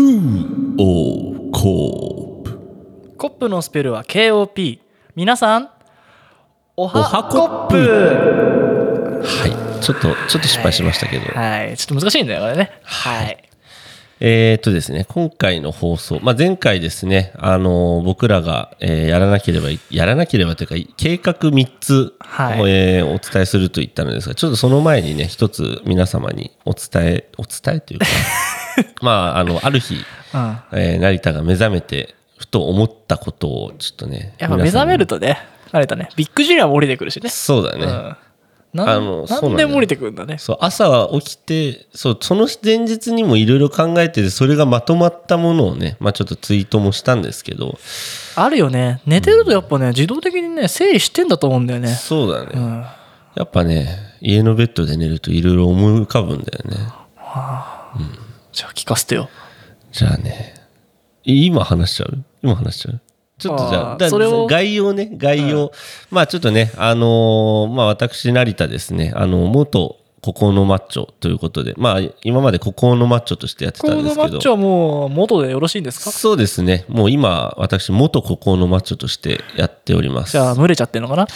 クーオーコープコップのスペルは KOP 皆さんおはコップ。はい。ちょっとちょっと失敗しましたけど、はい。ちょっと難しいんだよこれねはい。えーっとですね今回の放送、まあ、前回ですねあの僕らが、えーやらなければいやらなければというか計画3つ、はい。えーお伝えすると言ったのですがちょっとその前にね一つ皆様にお伝えお伝えというか まああのある日、うん。えー成田が目覚めてふと思ったことをちょっとねやっぱ目覚めるととねあれだねビッグジュニアも降りてくるしね。そうだね、うん。なんあのそうなんだよ何でも降りてくるんだね。そう朝は起きてそうその前日にもいろいろ考えててそれがまとまったものをね、まあ、ちょっとツイートもしたんですけど。あるよね。寝てるとやっぱね自動的にね整理してんだと思うんだよね。そうだね、うん。やっぱね家のベッドで寝るといろいろ思い浮かぶんだよねじゃあ聞かせてよ。じゃあねい今話しちゃう？今話しちゃう？ちょっとじゃあだあーそれを？概要ね概要、まあちょっとねあのーまあ私成田ですね。あの元孤高のマッチョということで。まあ今まで孤高のマッチョとしてやってこたんですけど。のマッチョはもう元でよろしいんですか？そうですね。もう今、私、元孤高のマッチョとしてやっております。じゃあ群れちゃってんのかな？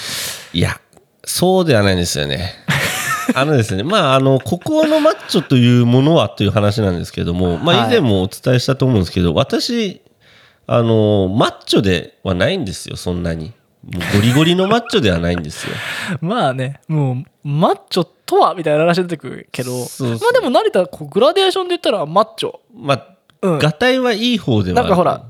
いや、そうではないんですよね。あのですね、まあ、あの、孤高のマッチョというものはという話なんですけども、まあ、はい。以前もお伝えしたと思うんですけど、私、あの、マッチョではないんですよ、そんなに。もうゴリゴリのマッチョではないんですよ。まあねもうマッチョとはみたいな話出てくるけどそうそう。まあでも成田こうグラデーションで言ったらマッチョ。まあ、うん。がたいはいい方ではなんかほら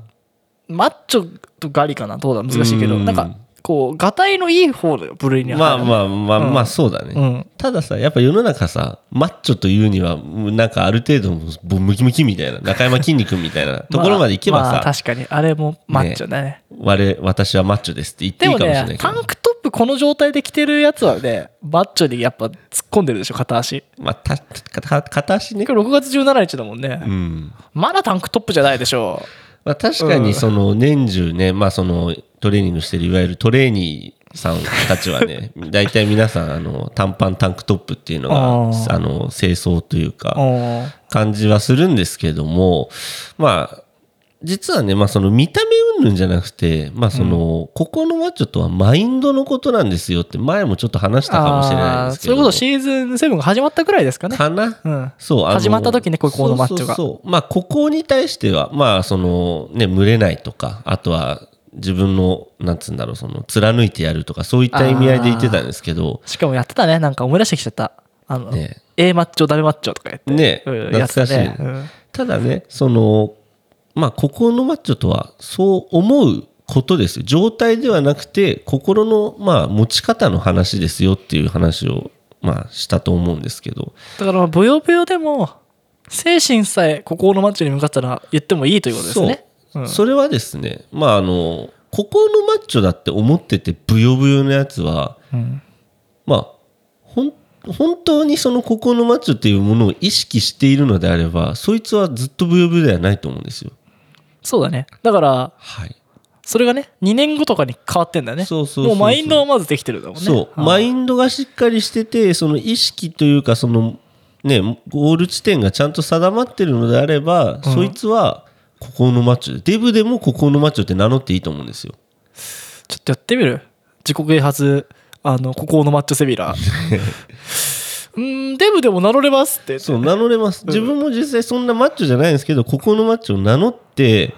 マッチョとガリかな？どうだ？難しいけど。うん。なんかこうがたいのいい方の部類にはまあまああまあまあそうだね、うん。たださやっぱ世の中さマッチョというにはなんかある程度もムキムキみたいな中山きんに君みたいな ところまで行けばさ、まあ確かにあれもマッチョだね。我私はマッチョですって言っていいかもしれないけど、ねタンクトップこの状態で着てるやつはねマッチョにやっぱ突っ込んでるでしょ片足。まあたた片足ね。これ6月17日だもんね、うん。まだタンクトップじゃないでしょまあ、確かにその年中ね、まあそのトレーニングしてるいわゆるトレーニーさんたちはね 大体皆さんあの短パンタンクトップっていうのがあの清掃というかうん感じはするんですけどもまあ実はね、まあ、その見た目云々じゃなくて、まあそのここのマッチョとはマインドのことなんですよって前もちょっと話したかもしれないですけど。それこそシーズン7が始まったぐらいですかね。かな、うん。そう始まった時ねここのマッチョが。そう。まあここに対してはまあそのね群れないとかあとは自分のなんつうんだろうその貫いてやるとかそういった意味合いで言ってたんですけどしかもやってたね。なんか思い出してきちゃった。あの、ね。A マッチョダメマッチョとかやって。ね。うん懐かしい。うん。ただねそのまあここのマッチョとはそう思うことですよ。状態ではなくて心のまあ持ち方の話ですよっていう話をまあしたと思うんですけど。だからブヨブヨでも精神さえここのマッチョに向かったら言ってもいいということですね。そう、うん。それはですねまああのここのマッチョだって思っててブヨブヨのやつはうん。まあ本当にそのここのマッチョっていうものを意識しているのであればそいつはずっとブヨブヨではないと思うんですよ。そうだね。だからはい。それがね2年後とかに変わってんだよね。そうそうもうマインドはまずできてるんだもんね。そう、マインドがしっかりしててその意識というかそのねゴール地点がちゃんと定まってるのであれば、そいつはここのマッチョ。でデブでもここのマッチョって名乗っていいと思うんですよ。ちょっとやってみる？自己啓発。あのここのマッチョセミナー。うーんデブでも名乗れますって。そう名乗れます。自分も実際そんなマッチョじゃないんですけどここのマッチョを名乗って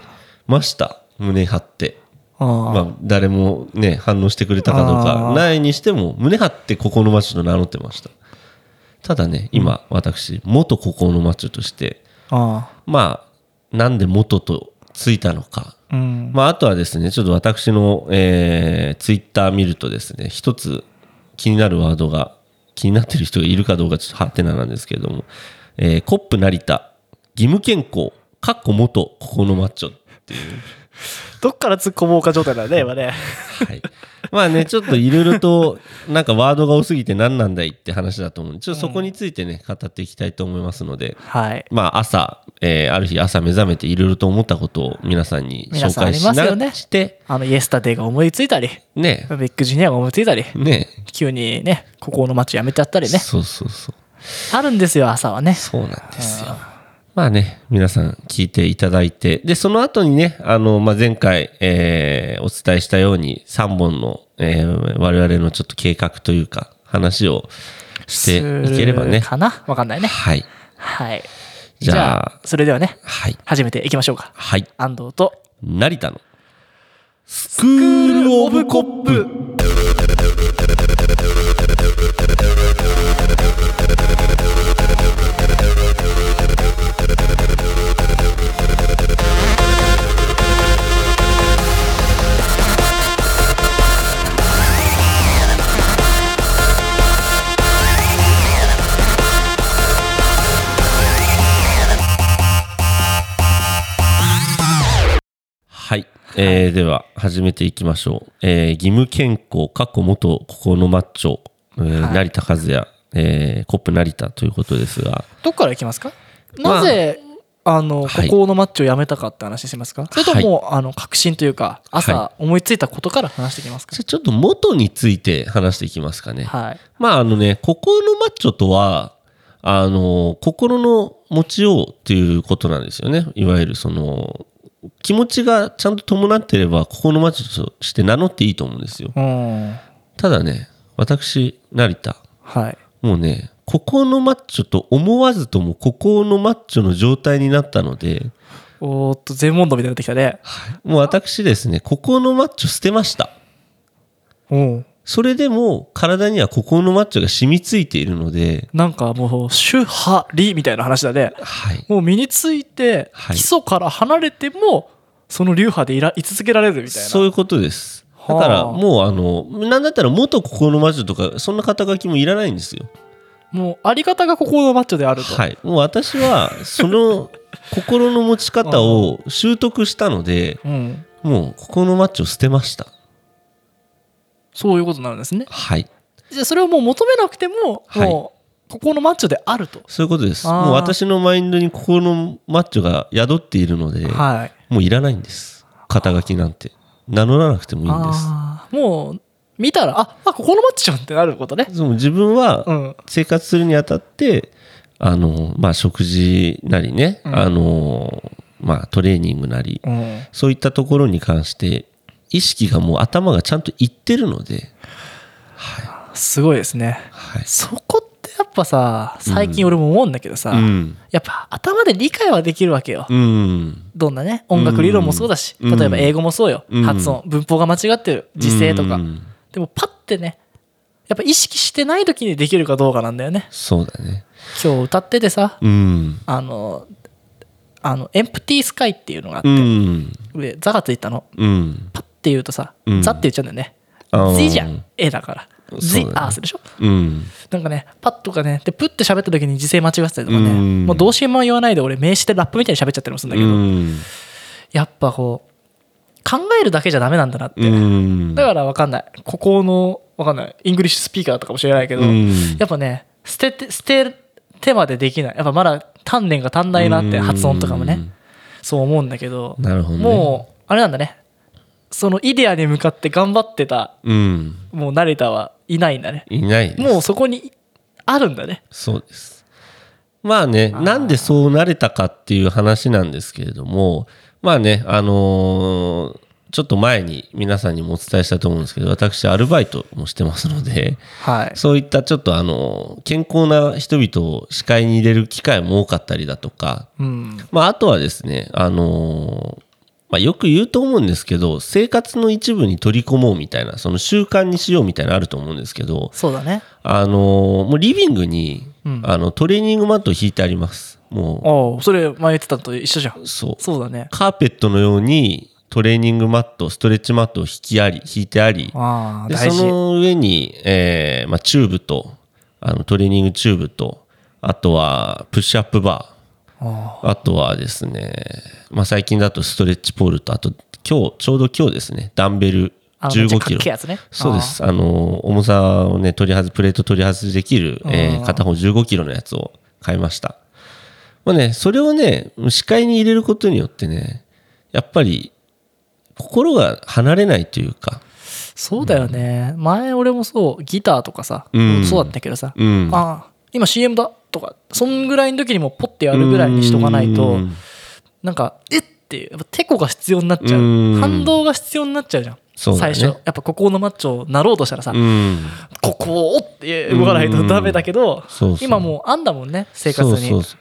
ました。胸張って。まあ誰もね反応してくれたかどうあかー。ないにしても胸張ってここのマッチョと名乗ってました。ただね今私元ここのマッチョとしてあまあなんで元とついたのかーうんまあ、あとはですね、ちょっと私の、えー、ツイッター見るとですね、一つ気になるワードが、気になってる人がいるかどうかちょっとハテナなんですけれども、えーコップ成田、義務健康、かっこ元、ここのマッチョっていう。どっから突っ込もうか状態だね今ねはい。まあね、ちょっといろいろと、なんかワードが多すぎて何なんだいって話だと思うんで、ちょっとそこについてね、語っていきたいと思いますので、はい。まあ朝、えーある日朝目覚めていろいろと思ったことを皆さんに紹介しなますよね。して、あのイエスタデーが思いついたりね、ビッグジュニアが思いついたりね、急にねここの街やめちゃったりね。そうそうそう。あるんですよ朝はね。そうなんですよ。まあね、皆さん聞いていただいて、で、その後にね、あの、まあ、前回、えーお伝えしたように3本の、えー我々のちょっと計画というか、話をしていければね。かな？わかんないね。はい。はい。じゃあじゃあ、それではね、はい。始めていきましょうか。はい。安藤と、成田のスクールオブコップ。えーでは、始めていきましょう。えー義務健康、過去元ここのマッチョ、えーはい成田和也、えーコップ成田ということですが、どっからいきますか？まあなぜ、あの、はいここのマッチをやめたかって話しますか？それとももう、あの、確信というか、朝は思いついたことから話していきますか？じゃあちょっと元について話していきますかね。はい。まああのね、ここのマッチョとは、あの、心の持ちようっていうことなんですよね。いわゆるその、気持ちがちゃんと伴ってれば、ここのマッチョとして名乗っていいと思うんですよ。うん。ただね、私、成田、はい。もうね、ここのマッチョと思わずともここのマッチョの状態になったので、おーっと、全問答みたいになってきたね。もう私ですね、ここのマッチョ捨てました。うん。それでも体にはここのマッチョが染みついているので、なんかもう、主派理みたいな話だね。はい。もう身について、はい基礎から離れても、その流派でいら居続けられるみたいな。そういうことです。だはあからもうあの、なんだったら元ここのマッチョとか、そんな肩書きもいらないんですよ。もう、あり方がここのマッチョであると。はい。もう私は、その心の持ち方を習得したので、うん。もうここのマッチョを捨てました。そういうことになるんですね。はい。じゃあそれをもう求めなくても、はいもう、ここのマッチョであると。そういうことです。もう私のマインドにここのマッチョが宿っているので、はい。もういらないんです。肩書きなんて。名乗らなくてもいいんです。もう、見たら、あ、あ、ここのマッチョじゃんってなることね。そう自分はうん。生活するにあたって、あの、まあ、食事なりね、うんあの、まあ、トレーニングなり、うん。そういったところに関して、意識がもう頭がちゃんといってるので、すごいですね。はい。そこってやっぱさ、最近俺も思うんだけどさ、うん。やっぱ頭で理解はできるわけよ。うん。どんなね、音楽理論もそうだし、うん例えば英語もそうよ。うん発音、文法が間違ってる、時制とか。うんでもパッてね、やっぱ意識してない時にできるかどうかなんだよね。そうだね。今日歌っててさ、うん。あの、あの、エンプティースカイっていうのがあって、うん。上、ザがついたの。うん。パッて言うとさ、うんザって言っちゃうんだよね。あー Z じゃん。A だから。ースでしょ？うん。なんかね、パッとかね、で、プッて喋った時に時制間違ってたりとかね、うんもうどうしようも言わないで俺名詞でラップみたいに喋っちゃったりもするんだうけど、ん。やっぱこう、考えるだけじゃダメなんだなって。うん。だからわかんない。ここの、わかんない。 English speaker だったかもしれないけど、うんやっぱね、捨てて、捨ててまでできない。やっぱまだ鍛錬が足んないなって、発音とかもね。そう思うんだけどねもう、あれなんだね。そのイデアに向かって頑張ってた、うん。もう成田はいないんだね。いない。もうそこにあるんだね。そうです。まあね、なんでそうなれたかっていう話なんですけれども、まあね、あのーちょっと前に皆さんにもお伝えしたと思うんですけど、私、アルバイトもしてますので、はい。そういったちょっとあの、健康な人々を視界に入れる機会も多かったりだとか、うん。まあ、あとはですね、あのーまあ、よく言うと思うんですけど、生活の一部に取り込もうみたいな、その習慣にしようみたいなのあると思うんですけど、そうだね。あのーもうリビングに、うんあのトレーニングマットを引いてあります。もおうそれ前言ってたのと一緒じゃん。う、そう。そうだね。カーペットのようにトレーニングマット、ストレッチマットを引きあり、引いてあり、ああ、で。その上に、えーまあ、チューブと、あのトレーニングチューブと、あとはプッシュアップバあー、あとはですね、まあ、最近だとストレッチポールと、あと今日、ちょうど今日ですね、ダンベルあのめっちゃ15キロね。そうです。あの、重さをね、取り外、プレート取り外しできる、えー片方15キロのやつを買いました。まあね、それをね、視界に入れることによってね、やっぱり、心が離れないというか、そうだよね。前俺もそう、ギターとかさ、うんそうだったけどさ、うん。ああ、今 CM だととかそんぐらいの時にもポッてやるぐらいにしとかないとうん。なんかえってやっぱテコが必要になっちゃう。うん。反動が必要になっちゃうじゃん。ね。最初。やっぱここのマッチョになろうとしたらさ、うん。ここをって動かないとダメだけど、そう今もうあんだもんね生活に。そうそ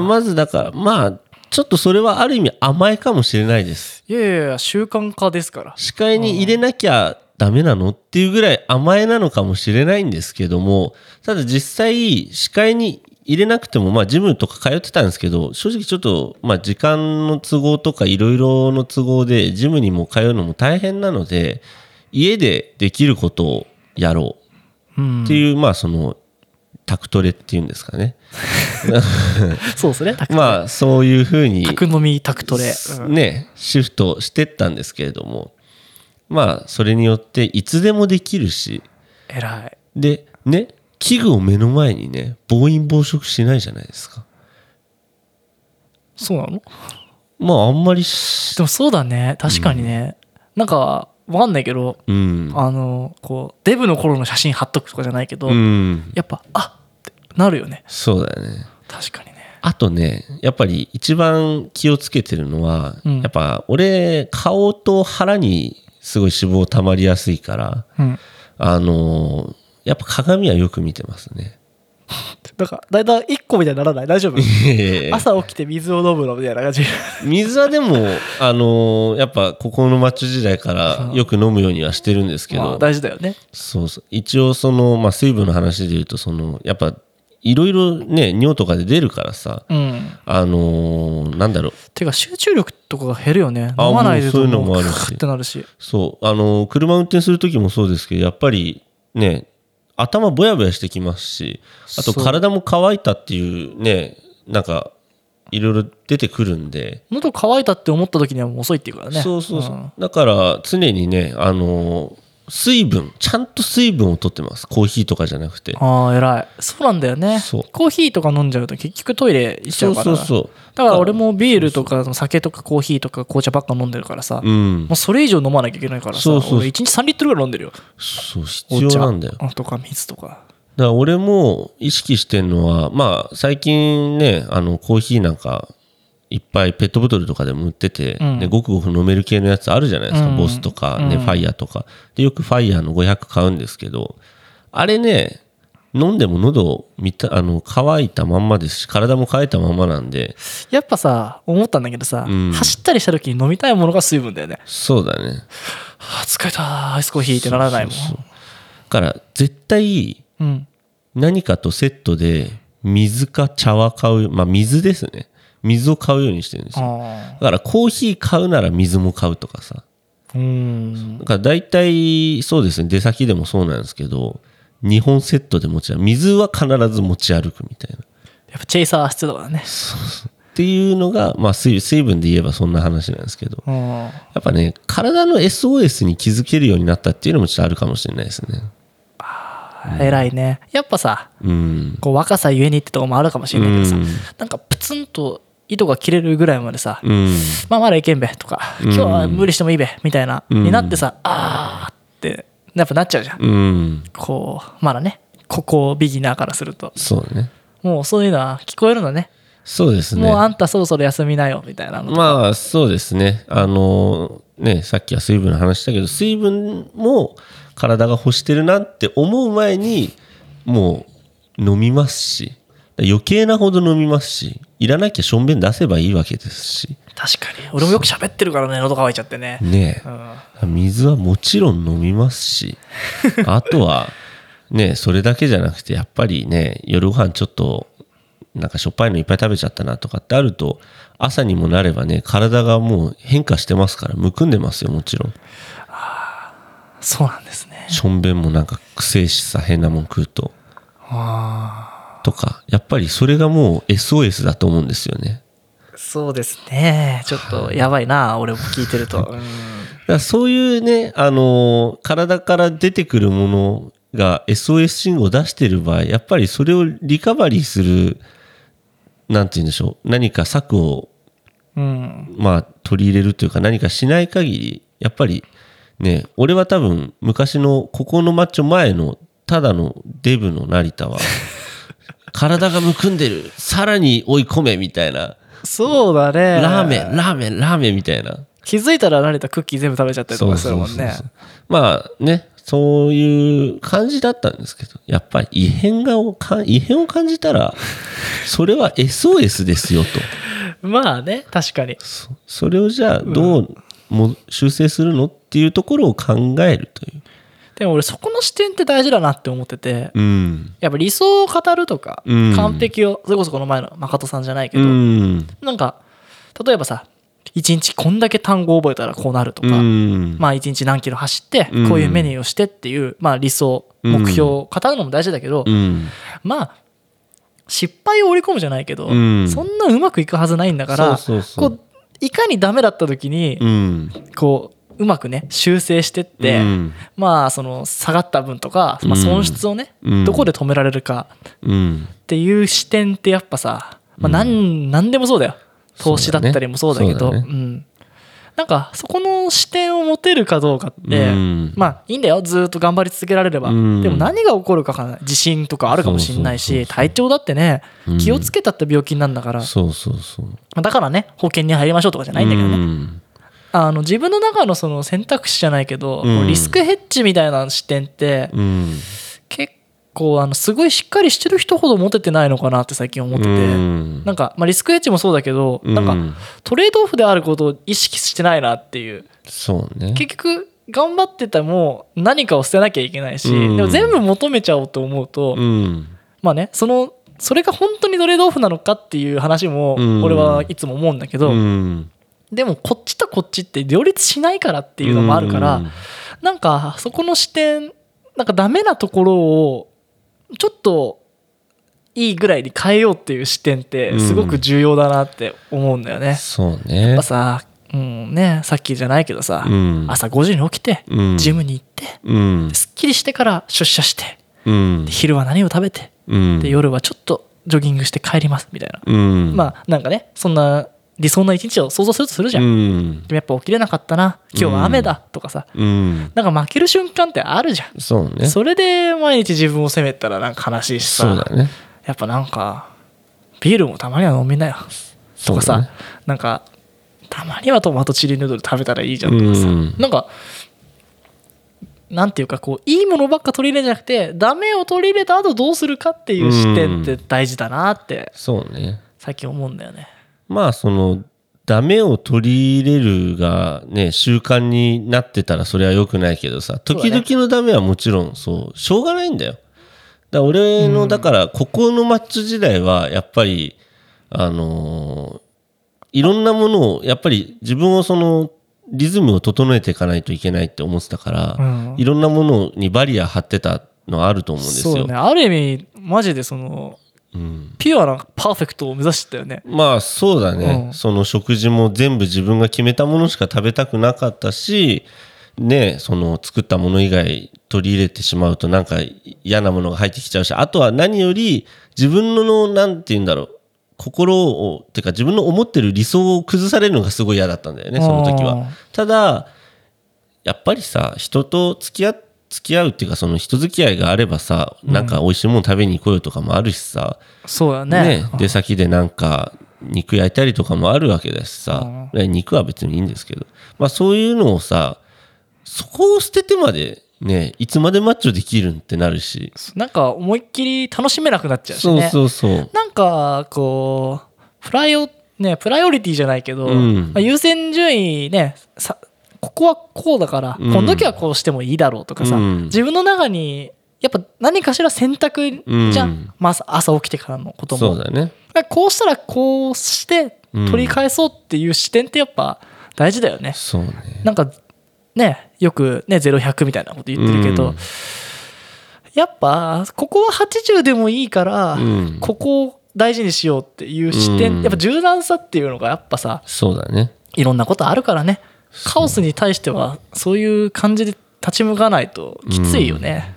まずだからまあちょっとそれはある意味甘えかもしれないです。いやいやいや習慣化ですから。視界に入れなきゃダメなのっていうぐらい甘えなのかもしれないんですけどもただ実際視界に入れなくてもまあジムとか通ってたんですけど正直ちょっとまあ時間の都合とかいろいろの都合でジムにも通うのも大変なので家でできることをやろううんっていう、まあそのタクトレっていうんですかね。そうですねタクまあそういうふうにタク飲みタクトレ、うん。ね、シフトしてったんですけれども、まあ、それによっていつでもできるし、偉い。で、ね、器具を目の前にね、暴飲暴食しないじゃないですか。そうなの？まあ、あんまりし、でもそうだね。確かにね、なんかわかんないけどうん。あのこうデブの頃の写真貼っとくとかじゃないけど、うん。やっぱあってなるよね。そうだよね。確かにね。あとね、やっぱり一番気をつけてるのは、うん。やっぱ俺、顔と腹にすごい脂肪溜まりやすいから、うん。あのーやっぱ鏡はよく見てますね。だからだいたい1個みたいにならない？大丈夫？朝朝起きて水を飲むのみたいな感じ。水はでも、あのーやっぱここのマッチョ時代からよく飲むようにはしてるんですけど、まあ大事だよね。そうそう。一応その、まあ、水分の話で言うとそのやっぱいろいろね尿とかで出るからさうん。あのーなんだろう。てか集中力とかが減るよね。あ飲まないでそういうのもあるし。ってなるし。そう。あのー車運転する時もそうですけどやっぱりね頭ぼやぼやしてきますしあと体も乾いたっていうねなんかいろいろ出てくるんで。喉乾いたって思った時にはもう遅いっていうからね。そうそうそう、ん。だから常にねあの水分ちゃんと水分を取ってます。コーヒーとかじゃなくて。ああ偉い。そうなんだよね。そう。コーヒーとか飲んじゃうと結局トイレ行っちゃそううから。そうそうだから俺もビールとか酒とかコーヒーとか紅茶ばっか飲んでるからさ、もうん。うそれ以上飲まなきゃいけないからさそうそう。俺1日3リットルぐらい飲んでるよ。そう必要なんだよ。とか水とか。だから俺も意識してるのはまあ最近ねあのコーヒーなんかいっぱいペットボトルとかでも売ってて、うん。でごくごく飲める系のやつあるじゃないですか、うん。ボスとか、ねうん。ファイヤーとか。でよくファイヤーの500買うんですけどあれね飲んでも喉みたあの乾いたまんまですし体も乾いたまんまなんで。やっぱさ思ったんだけどさ、うん。走ったりした時に飲みたいものが水分だよね。そうだね。はあ疲れた。アイスコーヒーってならないもん。だから絶対うん。何かとセットで水か茶は買うまあ水ですね水を買うようにしてるんですよあだからコーヒー買うなら水も買うとかさ。あうんだから大体そうですね、出先でもそうなんですけど、2本セットで持ち歩く。水は必ず持ち歩くみたいな。やっぱチェイサー必要だねっていうのが、まあ水水分で言えばそんな話なんですけど、うんやっぱね、体の SOS に気づけるようになったっていうのもちょっとあるかもしれないですね。偉いねやっぱさうん。こう若さゆえにってとこもあるかもしれないけどさ、うんなんかプツンと糸が切れるぐらいまでさ、うん。まあまだいけんべとか、今日は無理してもいいべみたいな、うんになってさあーってやっぱなっちゃうじゃん、うん。こうまだねここビギナーからするとそうね。もうそういうのは聞こえるのねそうですね。もうあんたそろそろ休みなよみたいなまあそうですね。あのね、さっきは水分の話したけど、水分も体が欲してるなって思う前に、もう飲みますし、余計なほど飲みますし、いらなきゃしょんべん出せばいいわけですし、確かに。俺もよく喋ってるからね喉乾いちゃってね、ねうん。水はもちろん飲みますし、あとは、ね、それだけじゃなくて、やっぱりね、夜ご飯ちょっと、なんかしょっぱいのいっぱい食べちゃったなとかってあると、朝にもなればね、体がもう変化してますから、むくんでますよ、もちろん。そうなんですね。しょんべんもなんかくせえしさ、変なもん食うと。あとか、やっぱりそれがもう SOS だと思うんですよね。ーそうですね。ちょっとやばいな俺も聞いてると、うん。だそういうね、あのー体から出てくるものが SOS 信号を出してる場合、やっぱりそれをリカバリーする、なんて言うんでしょう、何か策を、うん、まあ、取り入れるというか何かしない限り、やっぱりね、俺は多分昔のここのマッチョ前のただのデブの成田は、体がむくんでる。さらに追い込めみたいな。そうだね。ラーメンラーメンラーメンみたいな。気づいたら慣れたクッキー全部食べちゃったりとかするもんね。まあねそういう感じだったんですけどやっぱり異変がか異変を感じたら それは SOS ですよと。まあね確かに。そそれをじゃあどうも修正するのっていうところを考えるというでも俺そこの視点って大事だなって思ってて。うん。やっぱ理想を語るとかうん。完璧をそれこそこの前の誠さんじゃないけうどん。なんか例えばさ一日こんだけ単語を覚えたらこうなるとかうん。まあ一日何キロ走ってうん。こういうメニューをしてっていうまあ理想うん目標を語るのも大事だけどうん。まあ失敗を織り込むじゃないけどうん。そんなうまくいくはずないんだからこういかにダメだった時にうん。こううまくね修正してって、うん。まあその下がった分とか、まあ、損失をね、うん。どこで止められるかうん。っていう視点ってやっぱさ、まあ、なん何でもそうだよ。投資だったりもそうだけどそうだね。うん、なんかそこの視点を持てるかどうかって、うん。まあいいんだよ。ずっと頑張り続けられれば、うん。でも何が起こるかわか地震とかあるかもしれないし体調だってねうん。気をつけたって病気になるんだから、そうそうそう。だからね保険に入りましょうとかじゃないんだけどね、うんあの自分の中のその選択肢じゃないけど、うん。リスクヘッジみたいな視点ってうん。結構あのすごいしっかりしてる人ほど持ててないのかなって最近思ってて、うん。なんか、まあ、リスクヘッジもそうだけど、なんかうんトレードオフであることを意識してないなっていう。そうね。結局頑張ってたも何かを捨てなきゃいけないし、うん。でも全部求めちゃおうと思うと、うん。まあねそのそれが本当にトレードオフなのかっていう話もうん。俺はいつも思うんだけど、うん。でもこっちとこっちって両立しないからっていうのもあるから、うん。なんかそこの視点なんかダメなところをちょっといいぐらいに変えようっていう視点ってすごく重要だなって思うんだよね。そうやっねぱさ、うんね、さっきじゃないけどさ、うん。朝5時に起きて、うん。ジムに行ってうん。すっきりしてから出社して昼は何を食べてうん。で夜はちょっとジョギングして帰りますみたいな、うん。まあなんかねそんな理想な一日を想像するとするじゃん、うん。でもやっぱ起きれなかったな。今日は雨だとかさ、うん。なんか負ける瞬間ってあるじゃん。そうね。それで毎日自分を責めたらなんか悲しいしさ。そうだね。やっぱなんかビールもたまには飲みなよ。とかさ、ね。なんかたまにはトマトチリヌードル食べたらいいじゃんとかさ、うん。なんかなんていうかこういいものばっか取り入れるんじゃなくてダメを取り入れた後どうするかっていう視点って大事だなってそうね。最近思うんだよね。まあそのダメを取り入れるがね習慣になってたらそれは良くないけどさ時々のダメはもちろんそうしょうがないんだよ。だから俺のだからここのマッチ時代はやっぱりあのーいろんなものをやっぱり自分をそのリズムを整えていかないといけないって思ってたから、うん。いろんなものにバリア張ってたのはあると思うんですよ。ね。ある意味マジでそのうんピュアなパーフェクトを目指してたよね。まあそうだね、うん。その食事も全部自分が決めたものしか食べたくなかったしねその作ったもの以外取り入れてしまうとなんか嫌なものが入ってきちゃうしあとは何より自分のなんて言うんだろう。心をてか自分の思ってる理想を崩されるのがすごい嫌だったんだよねその時は。ただやっぱりさ人と付き合付き合うっていうかその人付き合いがあればさなんか美味しいもの食べに行こうよとかもあるしさ、そうだね。ね、出先でなんか肉焼いたりとかもあるわけだしさ、ね肉は別にいいんですけど、まあ、そういうのをさそこを捨ててまでねいつまでマッチョできるんってなるし。なんか思いっきり楽しめなくなっちゃうしそうね。そうそう。なんかこうプライオねプライオリティじゃないけど、うん。まあ優先順位ねさここはこうだから、うん。この時はこうしてもいいだろうとかさ、うん。自分の中にやっぱ何かしら選択じゃん、うん。まあ、朝起きてからのことも。そうだね。こうしたらこうして取り返そうっていう視点ってやっぱ大事だよね、そうね。なんかねよくね0100みたいなこと言ってるけど、うん。やっぱここは80でもいいから、うん。ここを大事にしようっていう視点、うん。やっぱ柔軟さっていうのがやっぱさそうだね。いろんなことあるからねカオスに対してはそう。いう感じで立ち向かないときついよね。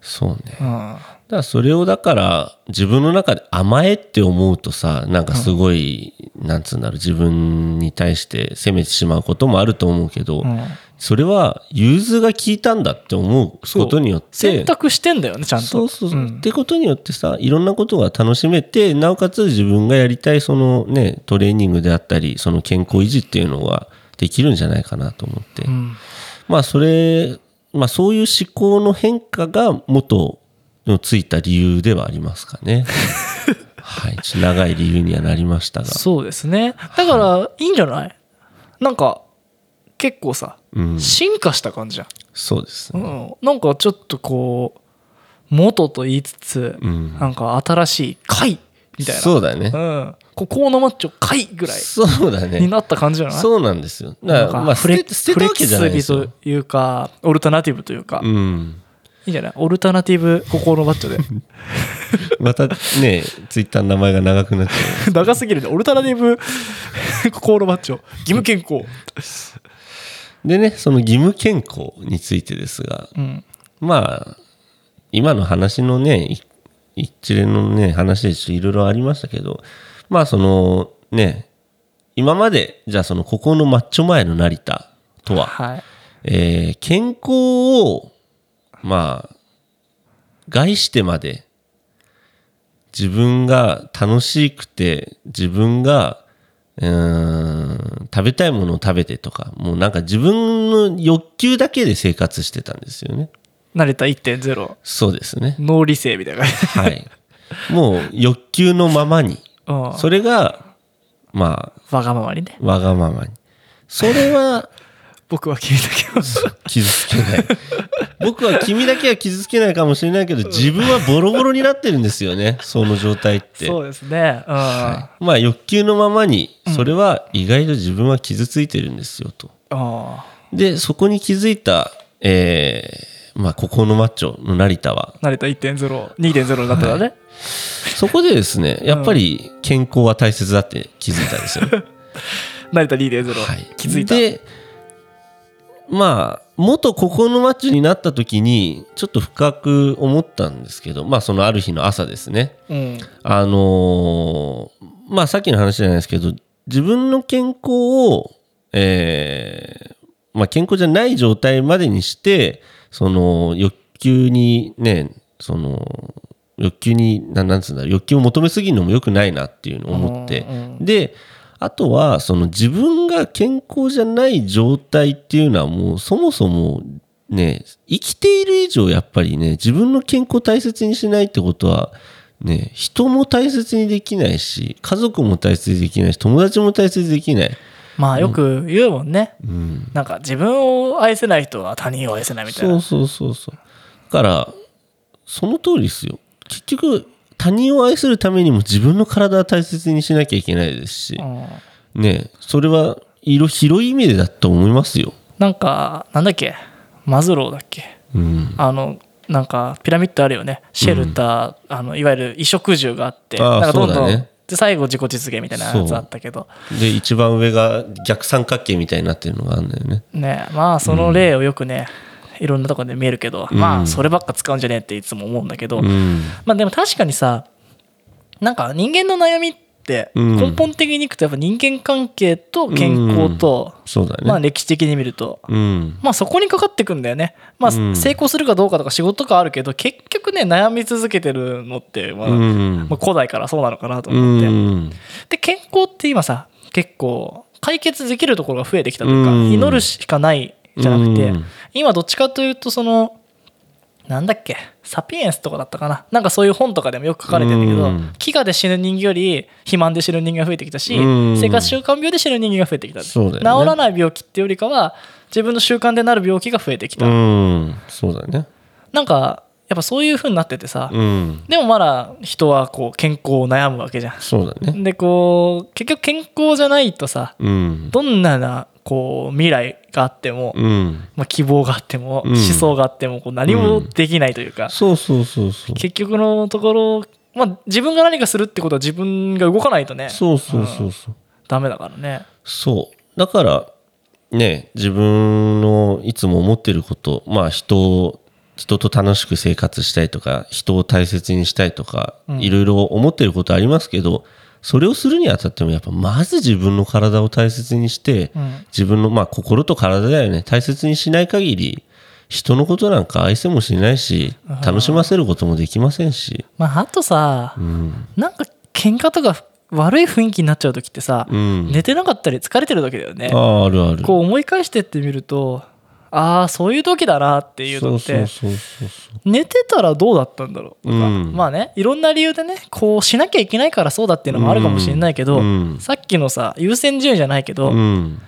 そうね。うん。だからそれをだから自分の中で甘えって思うとさなんかすごい、なんつうんだろう自分に対して責めてしまうこともあると思うけど、うん。それは融通が効いたんだって思うことによって選択してんだよねちゃんと。そうそうそう、ん。ってことによってさいろんなことが楽しめてなおかつ自分がやりたいそのねトレーニングであったりその健康維持っていうのができるんじゃないかなと思って、うん。まあそれまあそういう思考の変化が元のついた理由ではありますかね。はい。長い理由にはなりましたが。そうですね。だからい。いんじゃない？なんか結構さうん。進化した感じじゃん、そうですね。うん、なんかちょっとこう元と言いつつ、うん。なんか新しい貝みたいな。そうだね。うん、ここのマッチョ貝ぐらいそうだね。になった感じじゃない？そうなんですよ。だからまあフレ捨て捨てたわけじゃないというかオルタナティブというか、いうん。いんじゃない？オルタナティブ心のマッチョで。またねツイッターの名前が長くなっちゃう。長すぎるね。オルタナティブ心のマッチョ。義務健康。でねその義務健康についてですがうん。まあ今の話のねい一連のね話でいろいろありましたけどまあそのね今までじゃあそのここのマッチョ前の成田とは、はい。えー健康をまあ害してまで自分が楽しくて自分がうーん食べたいものを食べてとかもうなんか自分の欲求だけで生活してたんですよね。成田1.0そうですね。脳理性みたいなはい。もう欲求のままにうん。それがまあわがままにね。わがままに。それは 僕は君だけは。傷つけない。僕は君だけは傷つけないかもしれないけど自分はボロボロになってるんですよねその状態って。そうですね。うん、はい。まあ欲求のままにそれは意外と自分は傷ついてるんですよと。あでそこに気づいたえーまあここのマッチョの成田は。あ成田1.02.0になったらね、そこでですねやっぱり健康は大切だって気づいたんですよ、成田2.0、はい、気づいた。でまあ元ここのマッチョになった時にちょっと深く思ったんですけどまあそのある日の朝ですね。うん。あのーまあさっきの話じゃないですけど自分の健康をえーまあ健康じゃない状態までにしてその欲求にねその欲求にななんつうんだろう欲求を求めすぎるのも良くないなっていうのを思って、うんであとはその自分が健康じゃない状態っていうのはもうそもそもね生きている以上やっぱりね自分の健康を大切にしないってことはね人も大切にできないし家族も大切にできないし友達も大切にできない、まあよく言うもんね、うん、なんか自分を愛せない人は他人を愛せないみたいな。そうそうそうそう。だからその通りですよ結局他人を愛するためにも自分の体は大切にしなきゃいけないですし、うん。ねそれは色広い意味でだと思いますよ。なんかなんだっけ？マズローだっけ？うん、あのなんかピラミッドあるよね。シェルター、あのいわゆる衣食住があってなんかどんどん、ね。で最後自己実現みたいなやつあったけど。で一番上が逆三角形みたいになってるのがあるんだよね。ねまあその例をよくね、いろんなところで見えるけど、うん。まあそればっか使うんじゃねえっていつも思うんだけど、うん。まあでも確かにさなんか人間の悩みってうん。根本的にいくとやっぱ人間関係と健康と、そうだね。まあ歴史的に見るとうん。まあそこにかかってくんだよね。まあうん成功するかどうかとか仕事とかあるけど結局ね悩み続けてるのってまあうん。まあ古代からそうなのかなとう思って。ん。で健康って今さ結構解決できるところが増えてきたというかうん。祈るしかないじゃなくてうん。今どっちかというとそのなんだっけサピエンスとかだったかな。なんかそういう本とかでもよく書かれてるんだけどうん。飢餓で死ぬ人間より肥満で死ぬ人間が増えてきたしうん。生活習慣病で死ぬ人間が増えてきた。治らない病気ってよりかは自分の習慣でなる病気が増えてきた、うん。そうだね。なんかやっぱそういう風になっててさ、うん。でもまだ人はこう健康を悩むわけじゃそうだね。んでこう結局健康じゃないとさうん。どんななこう未来があっても、うん。まあ、希望があっても、うん。思想があってもこう何もできないというか、そうそうそうそう。結局のところ、まあ、自分が何かするってことは自分が動かないとね。そうそうそうそう。ダメだからね。そう。だから、ね、自分のいつも思ってること、まあ人を、人と楽しく生活したいとか、人を大切にしたいとか、いろいろ思ってることありますけど、それをするにあたってもやっぱまず自分の体を大切にして、うん。自分のまあ心と体だよね。大切にしない限り人のことなんか愛せもしないし楽しませることもできませんし、まああとさ、うん。なんか喧嘩とか悪い雰囲気になっちゃう時ってさ、うん、寝てなかったり疲れてる時だよね。あああるある。こう思い返してってみるとああそういう時だなっていうのって寝てたらどうだったんだろう。とか、うん。まあねいろんな理由でねこうしなきゃいけないからそうだっていうのもあるかもしれないけど、うん。さっきのさ優先順位じゃないけど、うん。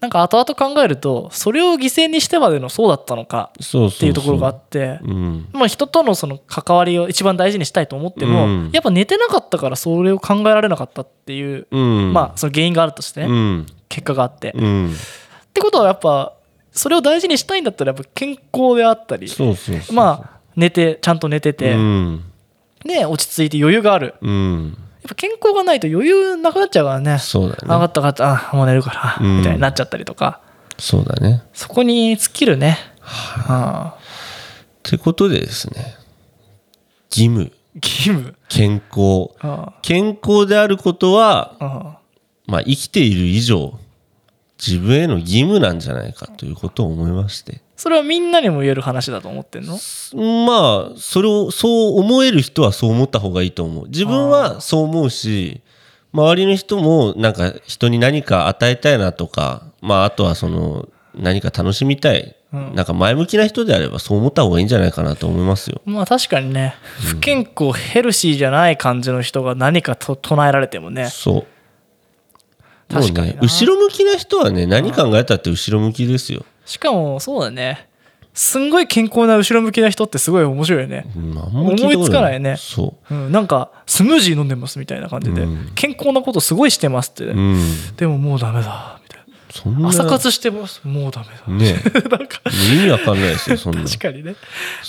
なんか後々考えるとそれを犠牲にしてまでのそうだったのかっていうところがあってうん。まあ人とのその関わりを一番大事にしたいと思っても、うん。やっぱ寝てなかったからそれを考えられなかったっていう、うん。まあその原因があるとしてね、うん。結果があって、っうん。てことはやっぱそれを大事にしたいんだったらやっぱ健康であったりそうそうそうまあ寝てちゃんと寝てて、うん。ね落ち着いて余裕がある。うん。やっぱ健康がないと余裕なくなっちゃうからね。そうだね。った分かったあもう寝るから、うん。みたいになっちゃったりとか。そうだね。そこに尽きるね、はってことでですね義務。義務。健康。あ健康であることは、あまあ、生きている以上自分への義務なんじゃないかということを思いまして。それはみんなにも言える話だと思ってんの？まあそれをそう思える人はそう思った方がいいと思う。自分はそう思うし周りの人もなんか人に何か与えたいなとかまああとはその何か楽しみたい、うん。なんか前向きな人であればそう思った方がいいんじゃないかなと思いますよ。まあ確かにね。不健康ヘルシーじゃない感じの人が何かと唱えられてもね。そう確かにな。ね後ろ向きな人はね何考えたって後ろ向きですよ。しかもそうだね。すんごい健康な後ろ向きな人ってすごい面白いよね、思いつかないね。そう。ん、なんかスムージー飲んでますみたいな感じで、うん。健康なことすごいしてますって、ううん。でももうダメだ。みたいそんな。な朝活してます。もうダメだ、ね。なんか。意味わかんないですよそんな。確かにね。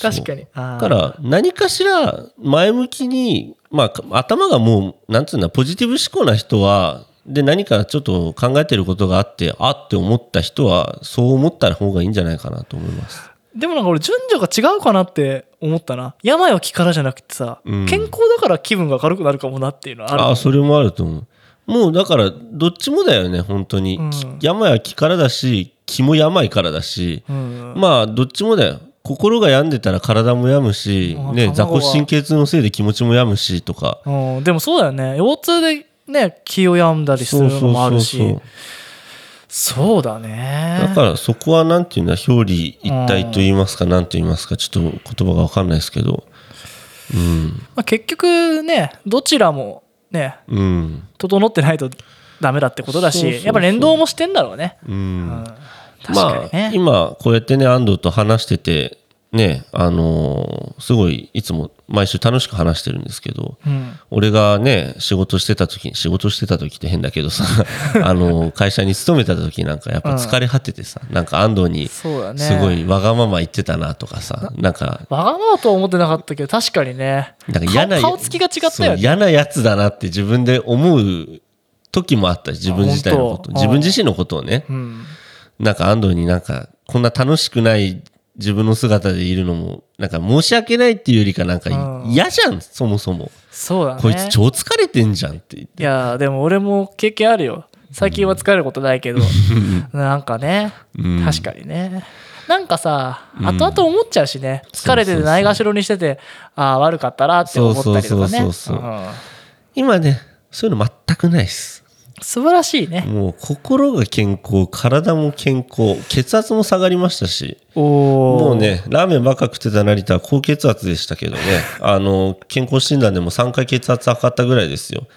確かに。だから何かしら前向きに、まあ、頭がもうなんつうんだポジティブ思考な人はで何かちょっと考えてることがあってあって思った人はそう思った方がいいんじゃないかなと思います。でもなんか俺順序が違うかなって思ったな。病は気からじゃなくてさ、うん。健康だから気分が軽くなるかもなっていうのはあるああそれもあると思う。もうだからどっちもだよね本当に、うん。き病は気からだし気も病からだし、うんまあどっちもだよ。心が病んでたら体も病むし、ね、あ卵が座骨神経痛のせいで気持ちも病むしとか。うん、でもそうだよね。腰痛でね気を病んだりするのもあるし。そうそうそうそう。そうだね。だからそこはなんていうんだ表裏一体と言いますか何と言いますかちょっと言葉が分かんないですけど。うん。まあ、結局ねどちらもねうん。整ってないとダメだってことだしやっぱ連動もしてんだろうね、うん。うん。確かにまあね、今こうやってね安藤と話しててねあのーすごいいつも毎週楽しく話してるんですけどうん。俺がね仕事してた時仕事してた時って変だけどさ あの会社に勤めてた時なんかやっぱ疲れ果ててさ、なんか安藤にすごいわがまま言ってたなとかさなんかわがままとは思ってなかったけど確かにね。なんか嫌な顔顔つきが違ったよね。嫌なやつだなって自分で思う時もあったし自分自体のこと。自分自身のことをね。うん。なんか安藤になんかこんな楽しくない自分の姿でいるのもなんか申し訳ないっていうよりかなんかうん。嫌じゃんそもそも。そうだね。こいつ超疲れてんじゃんって。言っていやでも俺も経験あるよ。最近は疲れることないけど。なんかね。うん。確かにね。なんかさうん。後々思っちゃうしね。疲れててないがしろにしててああ悪かったなって思ったりとかね。そうそうそうそうう。ん。今ねそういうの全くないです素晴らしいねもう心が健康体も健康血圧も下がりましたしもうね、ラーメンばっか食ってた成田は高血圧でしたけどね、あの、健康診断でも3回血圧測ったぐらいですよ。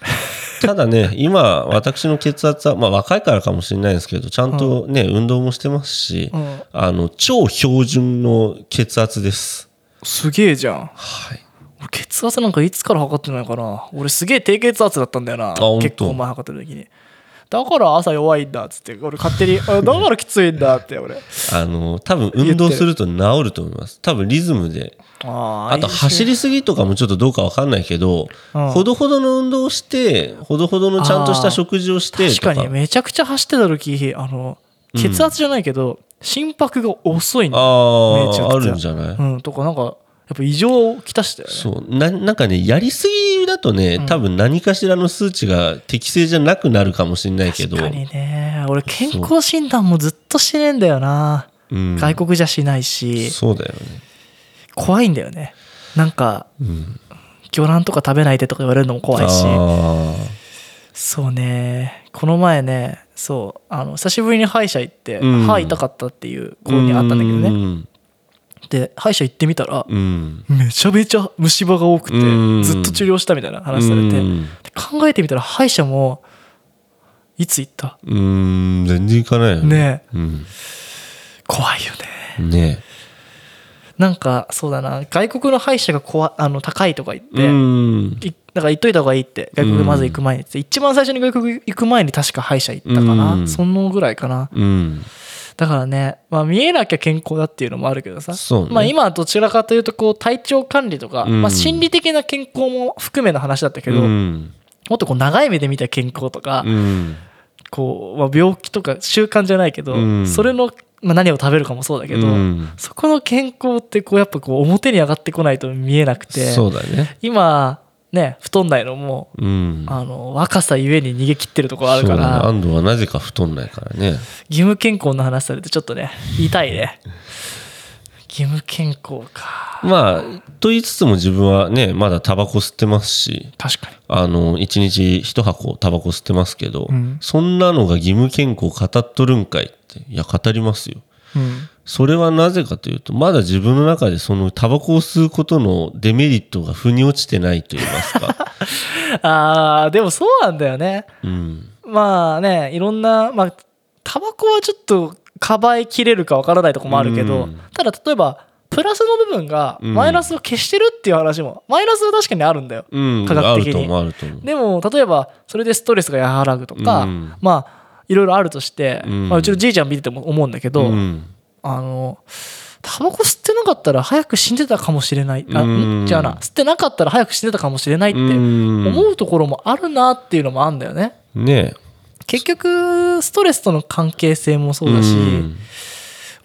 ただね、今、私の血圧は、まあ若いからかもしれないですけど、ちゃんとね、運動もしてますし、うんあの、超標準の血圧です。すげえじゃんはい。俺血圧なんかいつから測ってないかな。俺すげえ低血圧だったんだよな。結構前測ってる時に。だから朝弱いんだっつって。俺勝手にあ だからきついんだって俺。あの、多分運動すると治ると思います。多分リズムで。ああと走りすぎとかもちょっとどうかわかんないけど、うん。ほどほどの運動をして、ほどほどのちゃんとした食事をして確とか。にめちゃくちゃ走ってた時あの血圧じゃないけど、心拍が遅いんだああ、あるんじゃない？うんとかなんかやっぱ異常をきたしたよね。そう。ななんかねやりすぎだとね、多分何かしらの数値が適正じゃなくなるかもしれないけど。確かにね。俺健康診断もずっとしてねえんだよな、うん、外国じゃしないし。そうだよね。怖いんだよね。なんかうん。魚卵とか食べないでとか言われるのも怖いし。あそうね。この前ねそうあの久しぶりに歯医者行って、うん。歯痛かったっていうー子に会ったんだけどね。うんで歯医者行ってみたら、うん。めちゃめちゃ虫歯が多くて、うん。ずっと治療したみたいな話されて、うん。で考えてみたら歯医者もいつ行った？うん全然いかないよね。ねえ。うん。怖いよね。ねなんかそうだな。外国の歯医者が怖あの高いとか言って、うん。いだから言っといた方がいいって外国まず行く前にって、一番最初に外国行く前に確か歯医者行ったかな、うん。そのぐらいかな。うんだからね、まあ、見えなきゃ健康だっていうのもあるけどさ、ね。まあ、今はどちらかというとこう体調管理とか、うん。まあ、心理的な健康も含めの話だったけど、うん。もっとこう長い目で見た健康とか、うん。こうまあ、病気とか習慣じゃないけど、うん。それの、まあ、何を食べるかもそうだけど、うん。そこの健康ってこうやっぱこう表に上がってこないと見えなくてそうだね。今ね太んないのもうん。あの若さゆえに逃げ切ってるところあるかそうだね。ら、安藤はなぜか太んないからね。義務健康の話されてちょっとね痛いね。義務健康か。まあと言いつつも自分はねまだタバコ吸ってますし。確かに。あの1日1箱タバコ吸ってますけど、うん。そんなのが義務健康語っとるんかいっていや語りますよ。うんそれはなぜかというとまだ自分の中でそのタバコを吸うことのデメリットが腑に落ちてないと言いますか、あーでもそうなんだよね。うん、まあねいろんなまあタバコはちょっとかばいきれるかわからないとこもあるけど、うん。ただ例えばプラスの部分がうん。マイナスを消してるっていう話も、マイナスは確かにあるんだよ、うん、科学的に。あると思うあると思う。でも例えばそれでストレスが和らぐとか、うん。まあいろいろあるとして、うん。まあ、うちのじいちゃん見てても思うんだけど、うんあのタバコ吸ってなかったら早く死んでたかもしれない。あじゃあな。吸ってなかったら早く死んでたかもしれないってうん。思うところもあるなっていうのもあるんだよね。ね。結局ストレスとの関係性もそうだし、うん。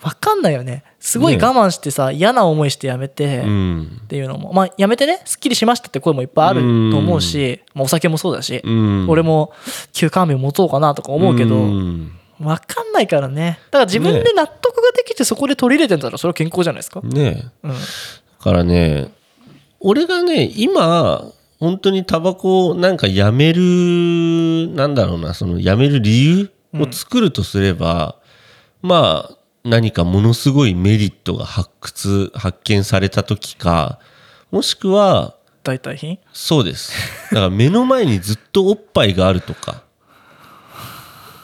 わかんないよね。すごいね我慢してさ、嫌な思いしてやめて、うっんていうのも。まあやめてね。すっきりしましたって声もいっぱいあると思うし、まあ、お酒もそうだし、うん。俺も休肝日を持とうかなとか思うけど、うんわかんないからね。だから自分で納得ができてそこで取り入れてんだったらそれは健康じゃないですか、ねうん、だからね俺がね今本当にタバコをなんかやめるなんだろうなそのやめる理由を作るとすれば、まあ何かものすごいメリットが発掘発見された時かもしくは代替品？そうです。だから目の前にずっとおっぱいがあるとか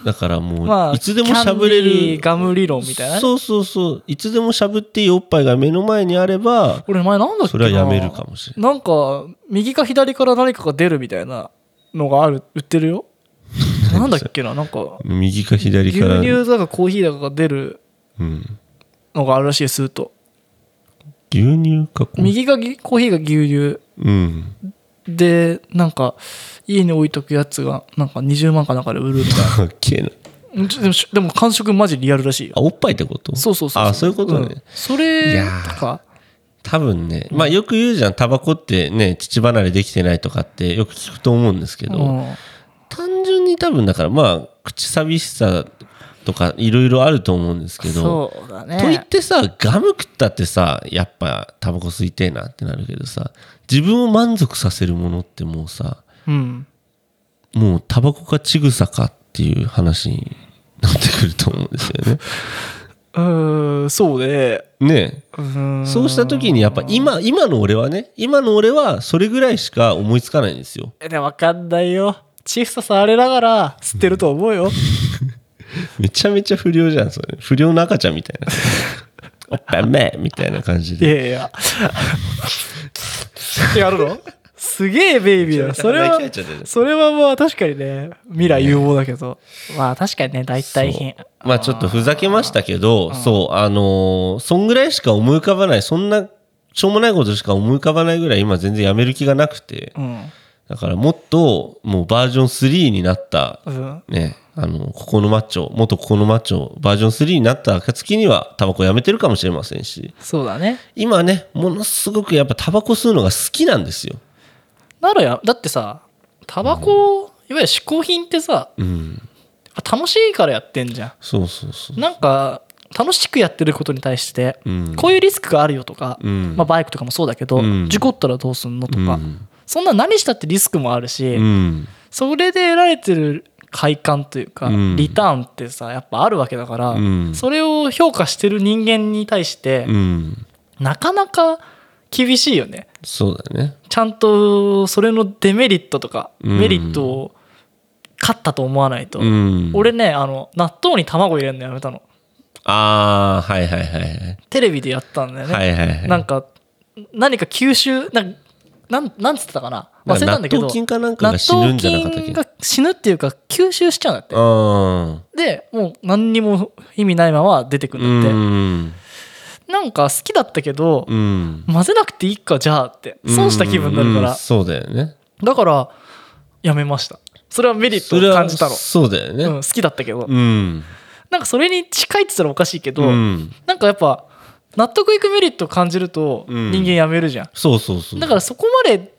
だからもまあういつでもしゃぶれるーガム理論みたいなね。そうそうそう。いつでもしゃぶっていいおっぱいが目の前にあれば俺前なんだっけな。それはやめるかもしれなんか右か左から何かが出るみたいなのがある売ってるよ。なんだっけななんか。右か左牛から、乳だかコーヒーだかが出るうん、のがあるらしいですると。牛乳かこう右がぎコーヒーが牛乳。うんでなんか家に置いとくやつがなんか20万かなんかで売るみたいな。な。でもでも感触マジリアルらしいよ。あおっぱいってこと？そうそうそうあそういうことね、ん。そいれとか？多分ね。まあよく言うじゃん。タバコってね乳離れできてないとかってよく聞くと思うんですけど、うん。単純に多分だからまあ口寂しさとかいろいろあると思うんですけどそうだね。と言ってさガム食ったってさやっぱタバコ吸いてえなってなるけどさ自分を満足させるものってもうさうん。もうタバコかちぐさかっていう話になってくると思うんですよね。うーんそうね。ねそうした時にやっぱ今今の俺はね今の俺はそれぐらいしか思いつかないんですよ。えでも分かんないよ。チフさ触れながら吸ってると思うよ めちゃめちゃ不良じゃんそれ。不良の赤ちゃんみたいな。おっぱいめみたいな感じいで。やいや。やるの？すげえベイビーだ。それは泣き入っちゃってる。それはまあ確かにね未来有望だけど。まあ確かにね代替品まあちょっとふざけましたけど、そう、あのーそんぐらいしか思い浮かばない、そんなしょうもないことしか思い浮かばないぐらい今全然やめる気がなくて、うん。だからもっともうバージョン3になった。うん。ね、あの、ここのマッチョ、元ここのマッチョバージョン3になった暁にはタバコやめてるかもしれませんし、そうだね今ね、ものすごくやっぱタバコ吸うのが好きなんですよ。ならやだってさタバコ、いわゆる嗜好品ってさうん。楽しいからやってんじゃそうそうそんなんか楽しくやってることに対して、う。うん。こういうリスクがあるよとか、うんまあ、バイクとかもそうだけど、うん事故ったらどうすんのとか、うんそんな何したってリスクもあるし、うん。それで得られてる快感というか、うんリターンってさやっぱあるわけだから、うんそれを評価してる人間に対して、うん。なかなか厳しいよねそうだね。ちゃんとそれのデメリットとかうんメリットを勝ったと思わないと、うん。俺ねあの納豆に卵入れるのやめたのああ、はいはいはいはい。テレビでやったんだよね、はいはいはい。なんか何か吸収なんなんなんつってたかな忘れたんだけど納豆菌かなんかが死ぬんじゃなかったっけ納豆菌が死ぬっていうか吸収しちゃうんだってあでもう何にも意味ないまま出てくあ。るんだって、うん。なんか好きだったけど、うん。混ぜなくていいかじゃあって損した気分になるから、うんそうだよね。だからやめましたそれはメリットを感じたのそうだよね。うん、好きだったけど、うん。なんかそれに近いって言ったらおかしいけど、うん。なんかやっぱ納得いくメリットを感じるとうん人間やめるじゃん、そうそうそう。だからそこまで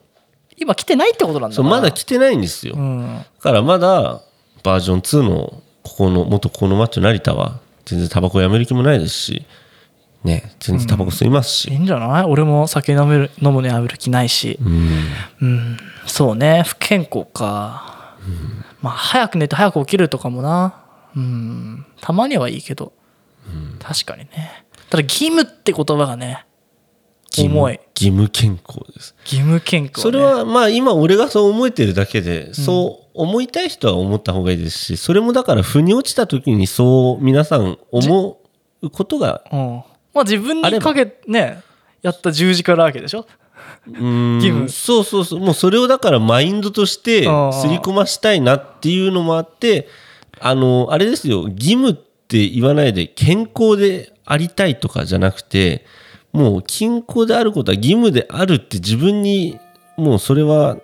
今来てないってことなんだそうまだ来てないんですよ。だうん。からまだバージョン2のここの元ここのマッチョ成田は全然タバコやめる気もないですし、ね、全然タバコ吸いますし。いいんじゃない？俺も酒飲める飲むのやめる気ないし。うん。うん。そうね。不健康か、まあ早く寝て早く起きるとかもな。うん。たまにはいいけど、確かにね。ただ義務って言葉がね重い。義務健康です。義務健康、ね、それはまあ今俺がそう思えてるだけで、そう思いたい人は思った方がいいですし、それもだから腑に落ちた時にそう皆さん思うことが、うん。まあ自分にかけねやった十字架なわけでしょ？うん。義務。そうそうそう、もうそれをだからマインドとしてあー刷り込ましたいなっていうのもあって、あの、あれですよ、義務って言わないで健康でありたいとかじゃなくて、もう健康であることは義務であるって自分に、もうそれは、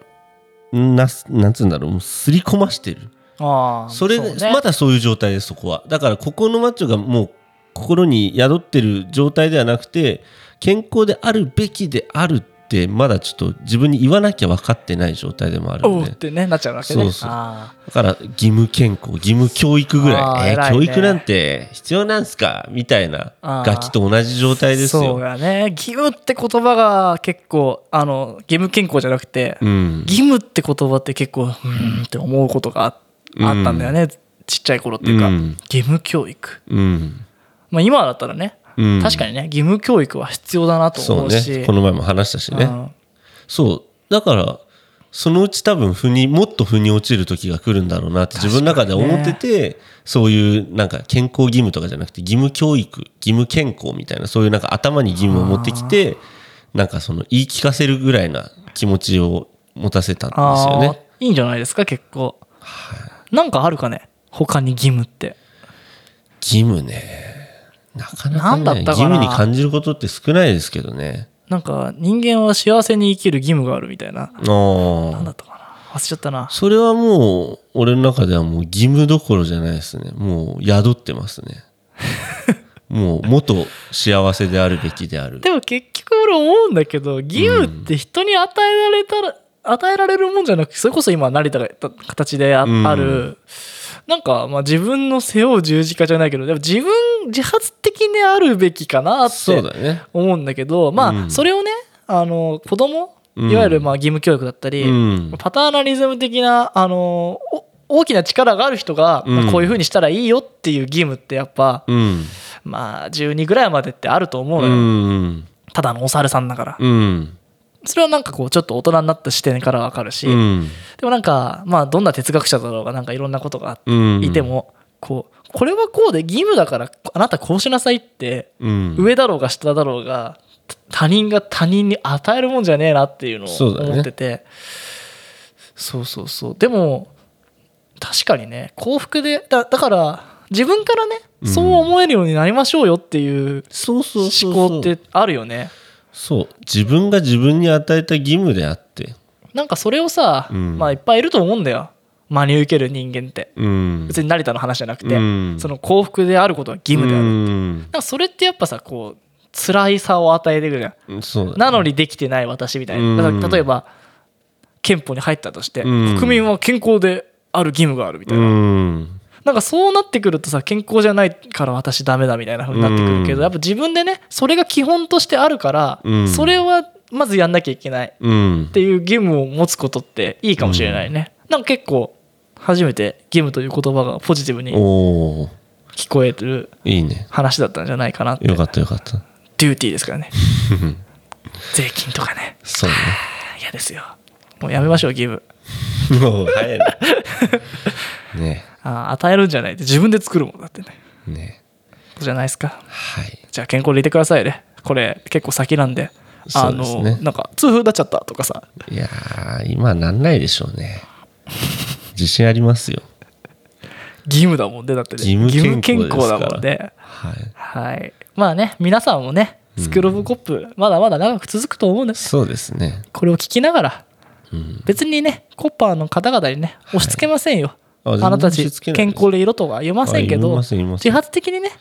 な、なんつうんだろう、もう刷り込ましてる。ああそれでうねまだそういう状態ですそこはだからここのマッチョがもう心に宿ってる状態ではなくて健康であるべきであるってまだちょっと自分に言わなきゃ分かってない状態でもあるんで。てねなっちゃうわけね。そうそう。あだから義務健康義務教育ぐらい、えー教育なんて必要なんすか？みたいなあー。ガキと同じ状態ですそうよやね。義務って言葉が結構あの義務健康じゃなくて、うん。義務って言葉って結構うーんって思うことがああったんだよね、ちっちゃい頃っていうか、うん。義務教育。うん。まあ今だったらね、うん確かにね義務教育は必要だなとそう思うしね。この前も話したしね。うん。そう。だからそのうち多分腑にもっと腑に落ちる時が来るんだろうなって自分の中で思ってて、そういうなんか健康義務とかじゃなくて義務教育義務健康みたいなそういうなんか頭に義務を持ってきてなんかその言い聞かせるぐらいな気持ちを持たせたんですよね。いいんじゃないですか結構、なんかあるかね他に義務って。義務ねなかなかねだったかな。義務に感じることって少ないですけどね。なんか人間は幸せに生きる義務があるみたいな。あー。なんだったかな。忘れちゃったな。それはもう俺の中ではもう義務どころじゃないですね。もう宿ってますね。もう元幸せであるべきである。でも結局俺思うんだけど義務って人に与えられたら、与えられるもんじゃなくそれこそ今成田が形であ,、うん。あるなんかまあ自分の背負う十字架じゃないけどでも自分自発的にあるべきかなって思うんだけどまうん。あそれをねあの子供うん。いわゆるまあ義務教育だったり、うん。パターナリズム的なあのお大きな力がある人が、こういうふうにしたらいいよっていう義務ってやっぱ、うん。まあ12ぐらいまでってあると思ううのよ、ん。ただのお猿さんだから、うんそれはなんかこうちょっと大人になった視点からわかるし、うん。でもなんかまあどんな哲学者だろうがなんかいろんなことがうん。いても、こうこれはこうで義務だからあなたこうしなさいってうん。上だろうが下だろうが他人が他人に与えるもんじゃねえなっていうのを思ってて。そう,、そうそう。でも確かにね幸福でだだから自分からねそう思えるようになりましょうよっていう。思考ってあるよねそう。自分が自分に与えた義務であって。なんかそれをさ、うん。まあいっぱいいると思うんだよ。真に受ける人間って。うん。別に成田の話じゃなくて、うん。その幸福であることは義務である、うん。なんかそれってやっぱさこう辛いさを与えてくるじゃん。なのにできてない私みたいうん。なだから例えば憲法に入ったとして、うん。国民は健康である義務があるみたいな、うんなんかそうなってくるとさ健康じゃないから私ダメだみたいな風になってくるけど、うん。やっぱ自分でねそれが基本としてあるから、うん。それはまずやんなきゃいけないうん。っていう義務を持つことっていいかもしれないね、なんか結構初めて義務という言葉がポジティブに聞こえるいいね。話だったんじゃないかなって。よかったよかった。デューティーですからね。税金とかね。そうね。嫌ですよ。もうやめましょう義務。もう早いなね あ与えるんじゃないって自分で作るもんだってね。ね。じゃないですか。はい。じゃあ健康でいてくださいね。これ結構先なんで。あのそうですね。なんか痛風になっちゃったとかさ。いやー今なんないでしょうね。自信ありますよ。義務だもんねだってね。義務健康だもんね。はい。はい。まあね皆さんもねスクール・オブ・コップ、まだまだ長く続くと思うんです。そうですね。これを聞きながらうん。別にねコッパーの方々にね押し付けませんよ、ああなたたち健康でいろとは言いませんけど自発的にね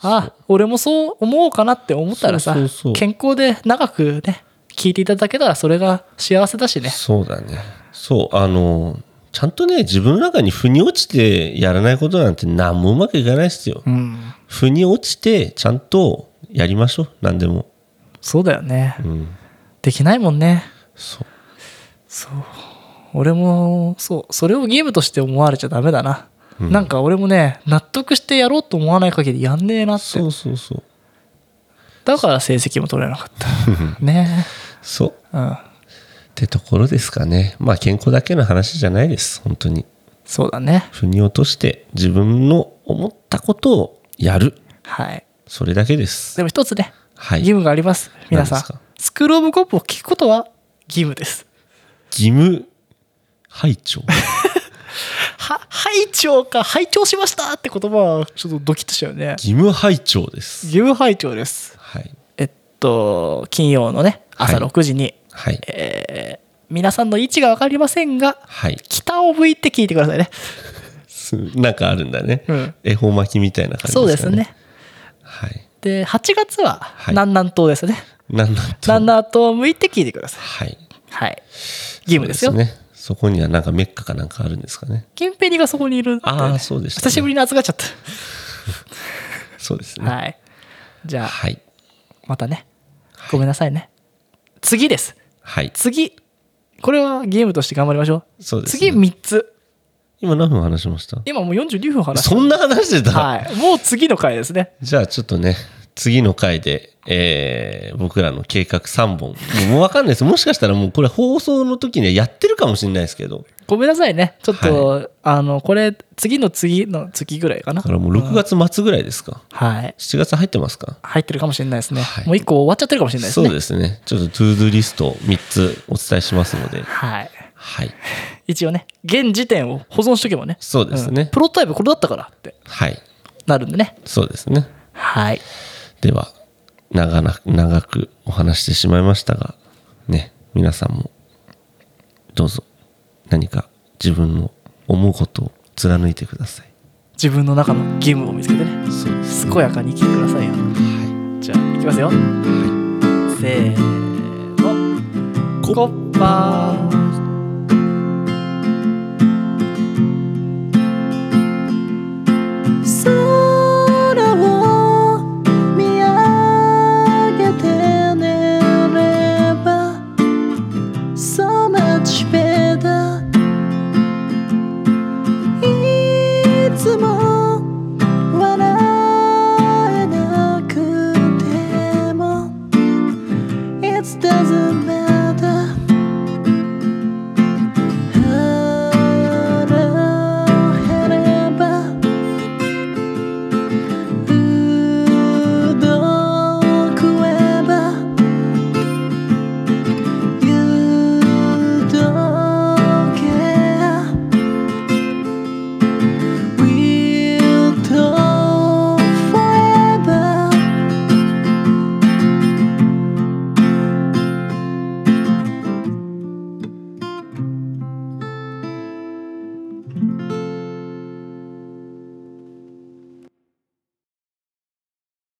あ俺もそう思おうかなって思ったらさ健康で長くね聞いていただけたらそれが幸せだしね。そうだね。そうあのちゃんとね自分の中に腑に落ちてやらないことなんて何もうまくいかないですよ。うん。腑に落ちてちゃんとやりましょう何でも。そうだよね。うん。できないもんね。そう。そう俺もそうそれを義務として思われちゃダメだな、うん。なんか俺もね納得してやろうと思わない限りやんねえなって。そうそうそう。だから成績も取れなかった。ね。そう。えうん。ってところですかね。まあ健康だけの話じゃないです。本当に。そうだね。腑に落として自分の思ったことをやる。はい。それだけです。でも一つねはい。義務があります。皆さん。スクール・オブ・コップを聞くことは義務です。義務拝聴。は拝聴か拝聴しましたって言葉はちょっとドキッとしちゃうね。義務拝聴です。義務拝聴です。はい。えっと金曜のね朝はい。6時に、はい。えー皆さんの位置が分かりませんがはい。北を向いて聞いてくださいね。す なんかあるんだね、うん。恵方巻きみたいな感じですかそうですね。はい。で8月ははい。南南東ですね、なんなんと南南東を向いて聞いてください。はい。はい。義務ですよ。ねそこにはなんかメッカかなんかあるんですかね。キンペニがそこにいるねああそうでした、ね、久しぶりに預かっちゃっそうですた、ね。はい。じゃあはい。またね。ごめんなさいね。次です。はい。次。これはゲームとして頑張りましょう。そうです、次ね、3つ。今何分話しました？今もう42分話しそんな話してた、た？はい。もう次の回ですね。じゃあちょっとね次の回で、えー僕らの計画3本。もうもう分かんないです。もしかしたらもうこれ放送の時にはやってるかもしれないですけど。ごめんなさいね。ちょっと、あのこれ次の次の月ぐらいかな。だからもう6月末ぐらいですか。はい。7月入ってますか？入ってるかもしれないですね、はい。もう1個終わっちゃってるかもしれないですね。そうですね。ちょっとトゥードゥリスト3つお伝えしますので。はい。はい。一応ね現時点を保存しとけばね。そうですね。ん。プロトタイプこれだったからってはい。なるんでね。そうですね。はいでは長な長くお話してしまいましたがね皆さんもどうぞ何か自分の思うことを貫いてください。自分の中の義務を見つけてね。そうです健やかに生きてくださいよ。はじゃあいきますよ。い、はい。せーの。コッパー